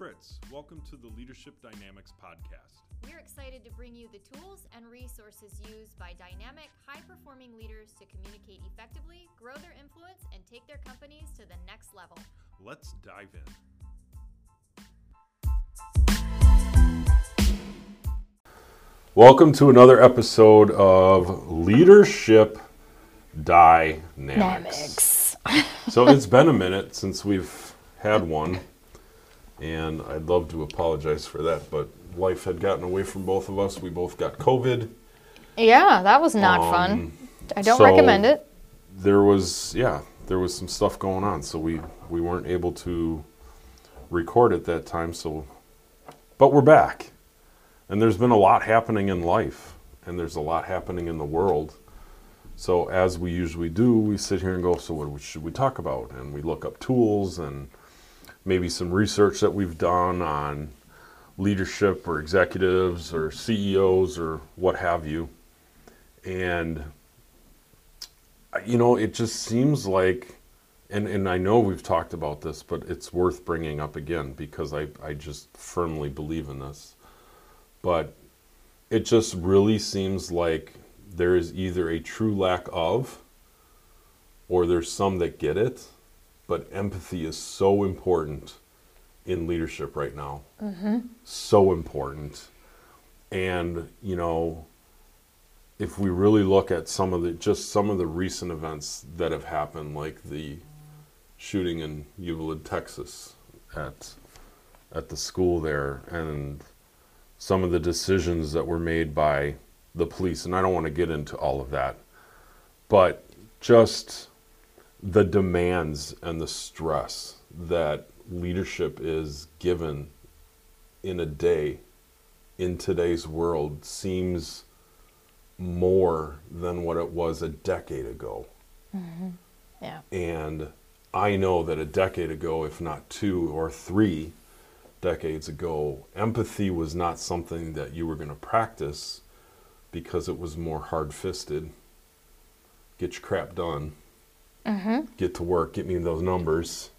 Fritz. Welcome to the Leadership Dynamics Podcast. We're excited to bring you the tools and resources used by dynamic, high performing leaders to communicate effectively, grow their influence, and take their companies to the next level. Let's dive in. Welcome to another episode of Leadership Dynamics. so it's been a minute since we've had one and I'd love to apologize for that, but life had gotten away from both of us. We both got COVID. Yeah, that was not um, fun. I don't so recommend it. There was, yeah, there was some stuff going on, so we we weren't able to record at that time. So, but we're back, and there's been a lot happening in life, and there's a lot happening in the world. So as we usually do, we sit here and go, so what should we talk about? And we look up tools and maybe some research that we've done on leadership or executives or CEOs or what have you. And, you know, it just seems like, and, and I know we've talked about this, but it's worth bringing up again because I, I just firmly believe in this. But it just really seems like there is either a true lack of, or there's some that get it, but empathy is so important in leadership right now. Mm-hmm. So important. And, you know, if we really look at some of the just some of the recent events that have happened, like the shooting in Uvalde, Texas, at at the school there, and some of the decisions that were made by the police, and I don't want to get into all of that, but just the demands and the stress that leadership is given in a day in today's world seems more than what it was a decade ago. Mm-hmm. Yeah. And I know that a decade ago, if not two or three decades ago, empathy was not something that you were going to practice because it was more hard fisted. Get your crap done mm-hmm. get to work, get me those numbers.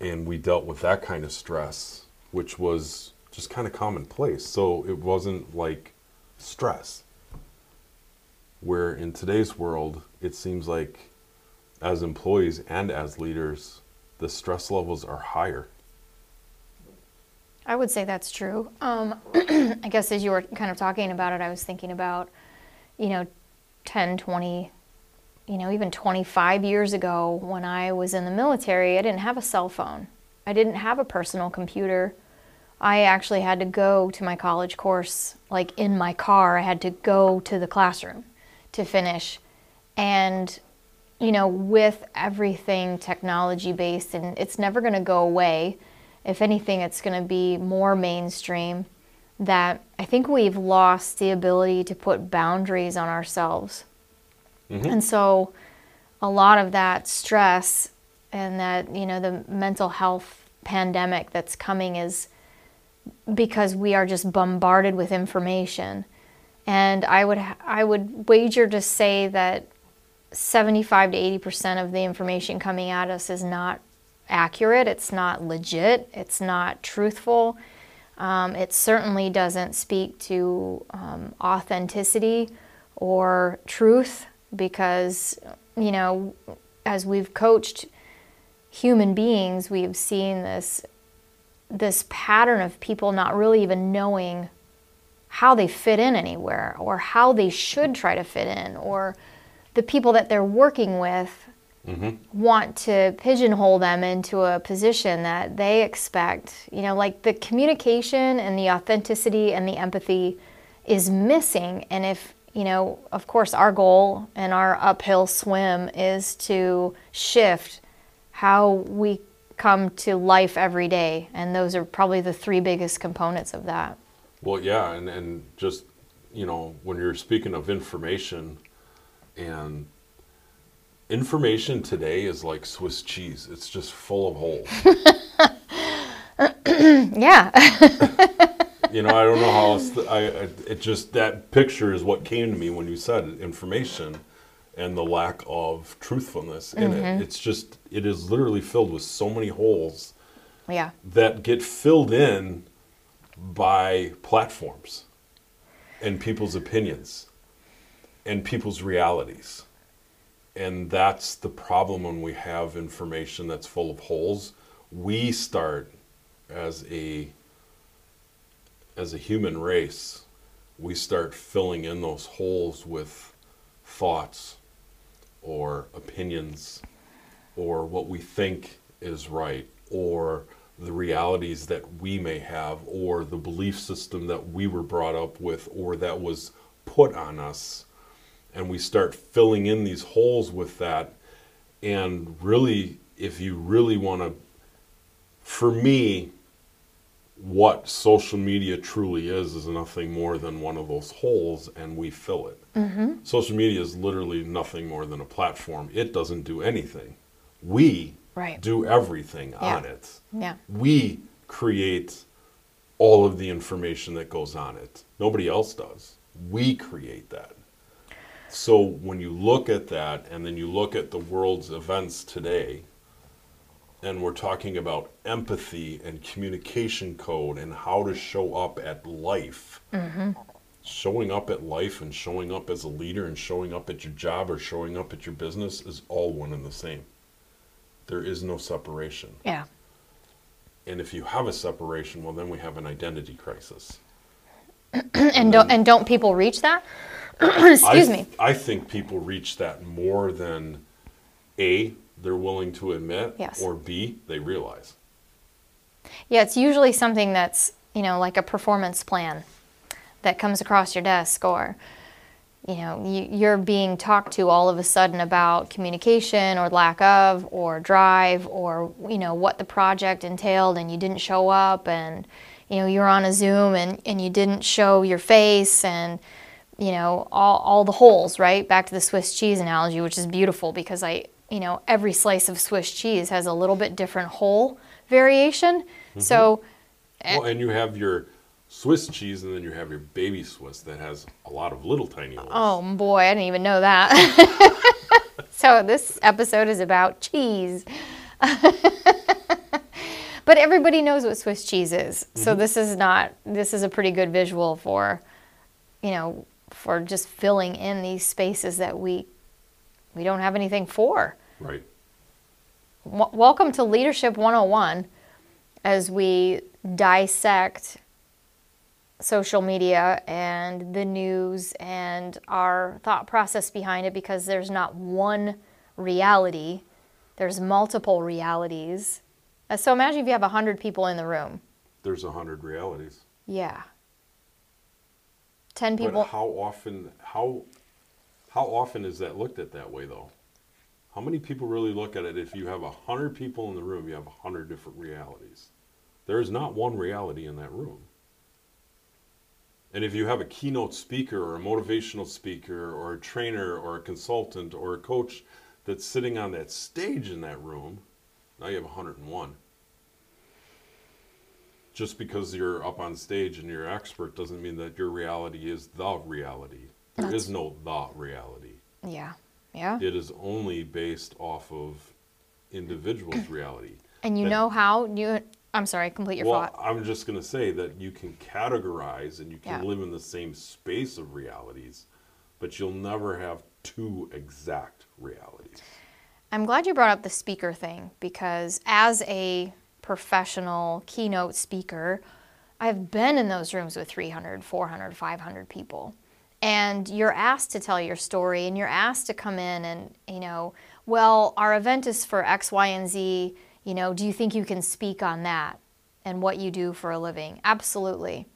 And we dealt with that kind of stress, which was just kind of commonplace. So it wasn't like stress. Where in today's world, it seems like as employees and as leaders, the stress levels are higher. I would say that's true. Um, I guess as you were kind of talking about it, I was thinking about, you know, 10, 20, you know, even 25 years ago when I was in the military, I didn't have a cell phone. I didn't have a personal computer. I actually had to go to my college course like in my car. I had to go to the classroom to finish. And you know, with everything technology based and it's never going to go away. If anything, it's going to be more mainstream that I think we've lost the ability to put boundaries on ourselves Mm-hmm. And so a lot of that stress and that, you know, the mental health pandemic that's coming is because we are just bombarded with information. And I would I would wager to say that 75 to 80% of the information coming at us is not accurate, it's not legit, it's not truthful. Um, it certainly doesn't speak to um, authenticity or truth because, you know, as we've coached human beings, we've seen this this pattern of people not really even knowing how they fit in anywhere or how they should try to fit in or the people that they're working with mm-hmm. want to pigeonhole them into a position that they expect you know like the communication and the authenticity and the empathy is missing and if you know, of course, our goal and our uphill swim is to shift how we come to life every day. And those are probably the three biggest components of that. Well, yeah. And, and just, you know, when you're speaking of information and information today is like Swiss cheese, it's just full of holes. yeah. you know, I don't know how else. I, it just that picture is what came to me when you said information and the lack of truthfulness in mm-hmm. it. It's just it is literally filled with so many holes Yeah. that get filled in by platforms and people's opinions and people's realities. And that's the problem when we have information that's full of holes. We start as a as a human race, we start filling in those holes with thoughts or opinions or what we think is right or the realities that we may have or the belief system that we were brought up with or that was put on us. And we start filling in these holes with that. And really if you really want to for me what social media truly is is nothing more than one of those holes and we fill it mm-hmm. social media is literally nothing more than a platform it doesn't do anything we Right. do everything Yeah. on it Yeah. we create all of the information that goes on it. Nobody else does. We create that. So when you look at that and then you look at the world's events today, and we're talking about empathy and communication code and how to show up at life. Mm-hmm. Showing up at life and showing up as a leader and showing up at your job or showing up at your business is all one and the same. There is no separation. Yeah. And if you have a separation, well, then we have an identity crisis. And don't and don't people reach that? Excuse I, me. I think people reach that more than A, they're willing to admit, Yes. or B, they realize. Yeah, it's usually something that's, you know, like a performance plan that comes across your desk or you know, you, you're being talked to all of a sudden about communication or lack of or drive or you know what the project entailed and you didn't show up and you know you're on a Zoom and, and you didn't show your face and you know all, all the holes right back to the Swiss cheese analogy which is beautiful because I you know every slice of Swiss cheese has a little bit different hole variation so Eh. Well, and you have your Swiss cheese, and then you have your baby Swiss that has a lot of little tiny holes. Oh boy, I didn't even know that. so this episode is about cheese. but everybody knows what Swiss cheese is. So this is not this is a pretty good visual for you know, for just filling in these spaces that we we don't have anything for. Right. W- welcome to Leadership 101 as we dissect social media and the news and our thought process behind it because there's not one reality, there's multiple realities. Uh, So imagine if you have 100 people in the room. There's a hundred realities. Yeah. 10 people. But how often how how often is that looked at that way though? How many people really look at it if you have a hundred people in the room, you have a hundred different realities. There is not one reality in that room. And if you have a keynote speaker or a motivational speaker or a trainer or a consultant or a coach that's sitting on that stage in that room, now you have 101. Just because you're up on stage and you're an expert doesn't mean that your reality is the reality. There is That's- no the reality. yeah. Yeah. It is only based off of individual's reality. And you that- know how you I'm sorry, complete your well, thought. I'm just going to say that you can categorize and you can Yeah. live in the same space of realities, but you'll never have two exact realities. I'm glad you brought up the speaker thing because as a professional keynote speaker, I've been in those rooms with 300, 400, 500 people. And you're asked to tell your story and you're asked to come in and, you know, well, our event is for X, Y, and Z. You know, do you think you can speak on that and what you do for a living? Absolutely.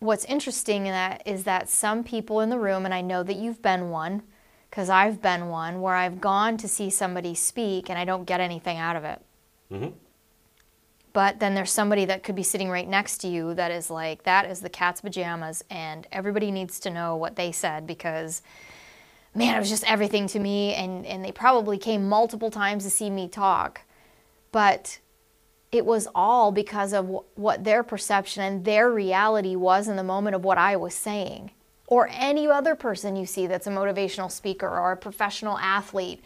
What's interesting in that is that some people in the room, and I know that you've been one, because I've been one, where I've gone to see somebody speak and I don't get anything out of it. Mhm. But then there's somebody that could be sitting right next to you that is like, that is the cat's pajamas, and everybody needs to know what they said because, man, it was just everything to me. And, and they probably came multiple times to see me talk. But it was all because of wh- what their perception and their reality was in the moment of what I was saying. Or any other person you see that's a motivational speaker or a professional athlete.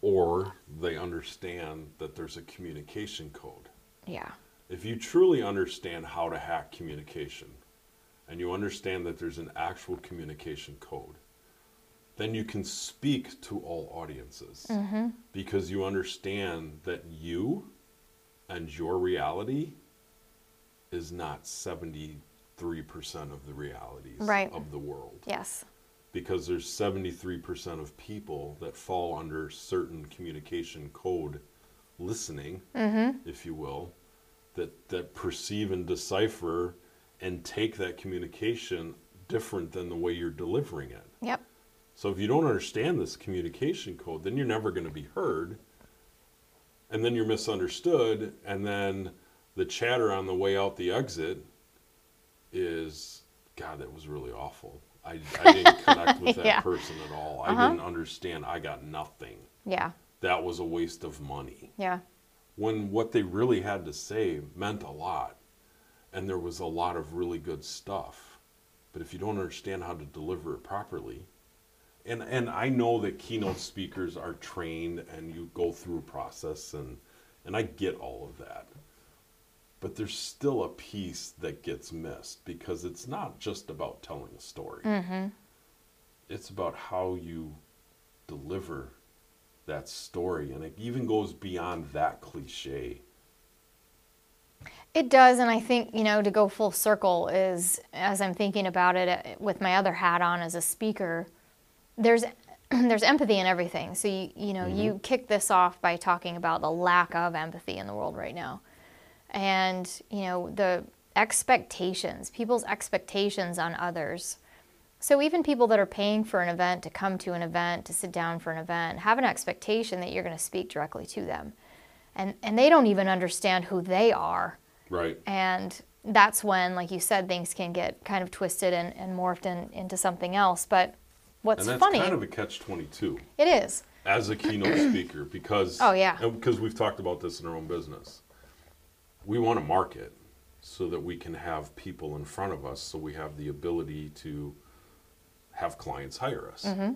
Or they understand that there's a communication code. Yeah. If you truly understand how to hack communication and you understand that there's an actual communication code, then you can speak to all audiences mm-hmm. because you understand that you and your reality is not 73% of the realities Right. of the world Yes. because there's 73% of people that fall under certain communication code listening mm-hmm. if you will that that perceive and decipher and take that communication different than the way you're delivering it Yep. so if you don't understand this communication code then you're never going to be heard and then you're misunderstood and then the chatter on the way out the exit is god that was really awful i, I didn't connect with that Yeah. person at all i Uh-huh. didn't understand i got nothing Yeah. that was a waste of money Yeah. When what they really had to say meant a lot. And there was a lot of really good stuff. But if you don't understand how to deliver it properly and and I know that keynote speakers are trained and you go through a process and and I get all of that. But there's still a piece that gets missed because it's not just about telling a story. Mm-hmm. It's about how you deliver that story and it even goes beyond that cliche It does, and I think you know to go full circle is as I'm thinking about it uh, with my other hat on as a speaker. There's there's empathy in everything. So you you know you kick this off by talking about the lack of empathy in the world right now, and you know the expectations, people's expectations on others. So even people that are paying for an event to come to an event to sit down for an event have an expectation that you're going to speak directly to them, and and they don't even understand who they are. right And that's when, like you said, things can get kind of twisted and, and morphed in, into something else. But what's and that's funny, kind of a catch 22 it is. as a keynote speaker because Oh, yeah. because we've talked about this in our own business we want to market so that we can have people in front of us so we have the ability to have clients hire us Mm-hmm.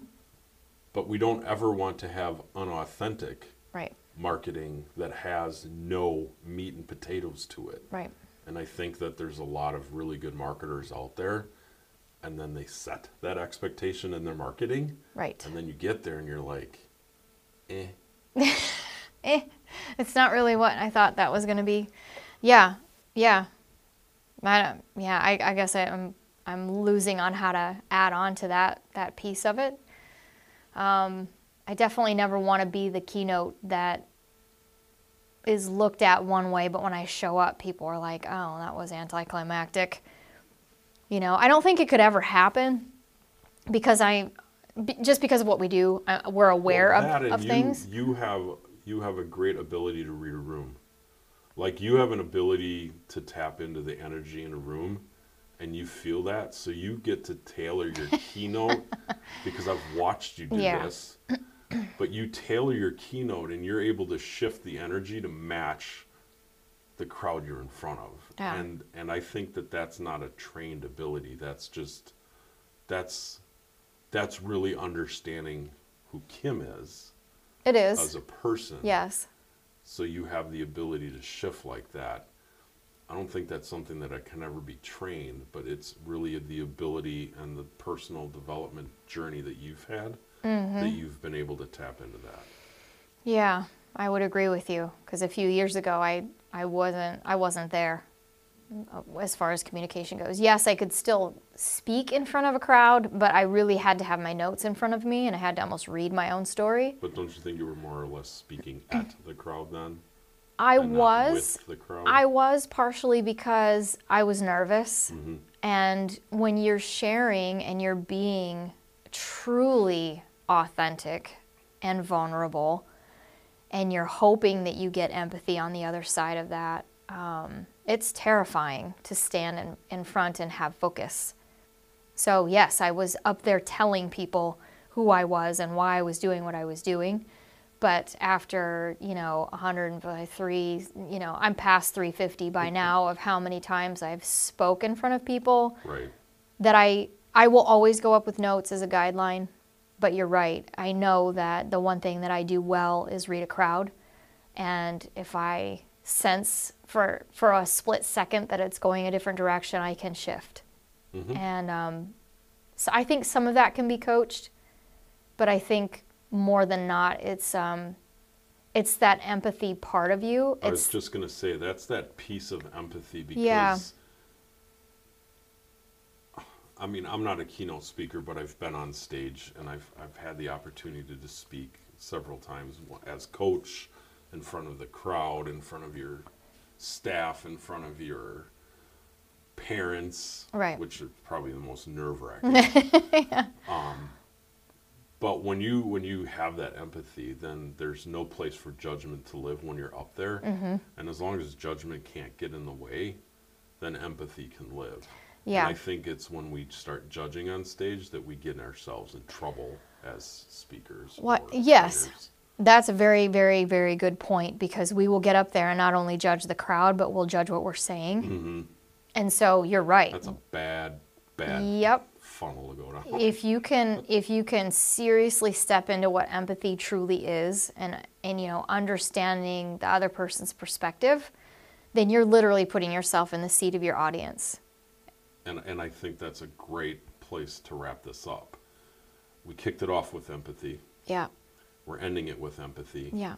but we don't ever want to have unauthentic Right, marketing that has no meat and potatoes to it right. and I think that there's a lot of really good marketers out there and then they set that expectation in their marketing Right. and then you get there and you're like eh Eh, it's not really what I thought that was going to be. Yeah, yeah. I yeah, I, I guess I, I'm I'm losing on how to add on to that that piece of it. Um, I definitely never want to be the keynote that is looked at one way, but when I show up, people are like, "Oh, that was anticlimactic." You know, I don't think it could ever happen because I, just because of what we do, uh, we're aware Well, of, of you, things. You have you have a great ability to read a room. Like you have an ability to tap into the energy in a room and you feel that so you get to tailor your keynote because I've watched you do Yeah. this. But you tailor your keynote and you're able to shift the energy to match the crowd you're in front of. Yeah. And and I think that that's not a trained ability. That's just that's that's really understanding who Kim is It is. as a person. Yes. So you have the ability to shift like that. I don't think that's something that I can ever be trained, but it's really the ability and the personal development journey that you've had Mm-hmm. that you've been able to tap into that. Yeah, I would agree with you because a few years ago I I wasn't I wasn't there uh, as far as communication goes. Yes, I could still speak in front of a crowd, but I really had to have my notes in front of me and I had to almost read my own story. But don't you think you were more or less speaking at the crowd then? I and was with the crowd. I was partially because I was nervous. Mhm. And when you're sharing and you're being truly authentic and vulnerable, and you're hoping that you get empathy on the other side of that, um, it's terrifying to stand in, in front and have focus. So, yes, I was up there telling people who I was and why I was doing what I was doing. But after, you know, 103, you know, I'm past 350 by now of how many times I've spoke in front of people Right. that I I will always go up with notes as a guideline. But you're right. I know that the one thing that I do well is read a crowd. And if I sense for for a split second that it's going a different direction, I can shift. And um, so I think some of that can be coached, but I think more than not, it's um, it's that empathy part of you. I was just going to say that's that piece of empathy because Yeah. I mean, I'm not a keynote speaker, but I've been on stage and I've I've had the opportunity to speak several times as coach in front of the crowd, in front of your staff, in front of your parents, Right. which is probably the most nerve wracking. um, but when you when you have that empathy, then there's no place for judgment to live when you're up there. Mm-hmm. And as long as judgment can't get in the way, then empathy can live. Yeah. And I think it's when we start judging on stage that we get ourselves in trouble as speakers. What- yes. That's a very, very, very good point because we will get up there and not only judge the crowd, but we'll judge what we're saying. And so you're right. That's a bad, bad Yep. Funnel to go down. If you can, if you can seriously step into what empathy truly is, and and you know understanding the other person's perspective, then you're literally putting yourself in the seat of your audience. And, and I think that's a great place to wrap this up. We kicked it off with empathy. Yeah. We're ending it with empathy. Yeah.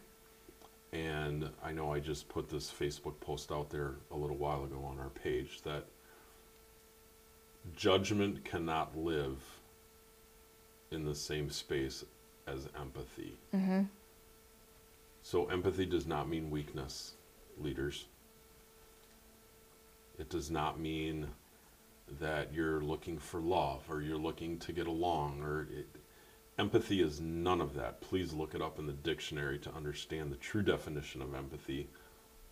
And I know I just put this Facebook post out there a little while ago on our page that judgment cannot live in the same space as empathy. Mm-hmm. So, empathy does not mean weakness, leaders. It does not mean that you're looking for love or you're looking to get along or it, empathy is none of that. Please look it up in the dictionary to understand the true definition of empathy.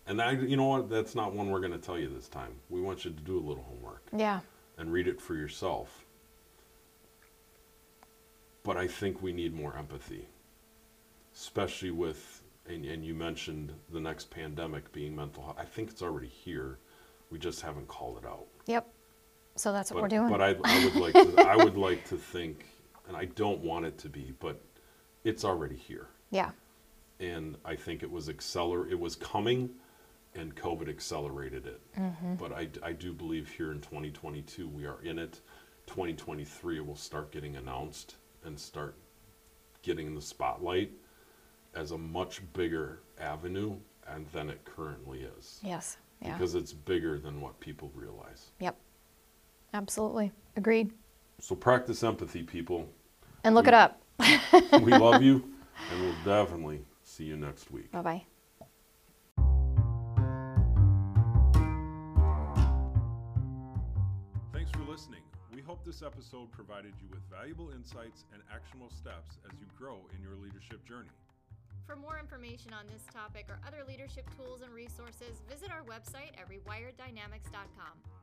And I you know what, that's not one we're going to tell you this time. We want you to do a little homework Yeah. And read it for yourself. But I think we need more empathy, especially with, and, and you mentioned the next pandemic being mental health. I think it's already here. We just haven't called it out. Yep. So that's what But, we're doing. but I, I would like to, I would like to think, and I don't want it to be, but it's already here. yeah. And I think it was acceler, it was coming, and COVID accelerated it. Mm-hmm. But I, I do believe here in 2022 we are in it. 2023 it will start getting announced and start getting in the spotlight as a much bigger avenue and than it currently is. Yes. Yeah. Because it's bigger than what people realize. yep. Absolutely. Agreed. So practice empathy, people. And look We- it up. We love you, and we'll definitely see you next week. Bye bye. This episode provided you with valuable insights and actionable steps as you grow in your leadership journey. For more information on this topic or other leadership tools and resources, visit our website at rewireddynamics.com.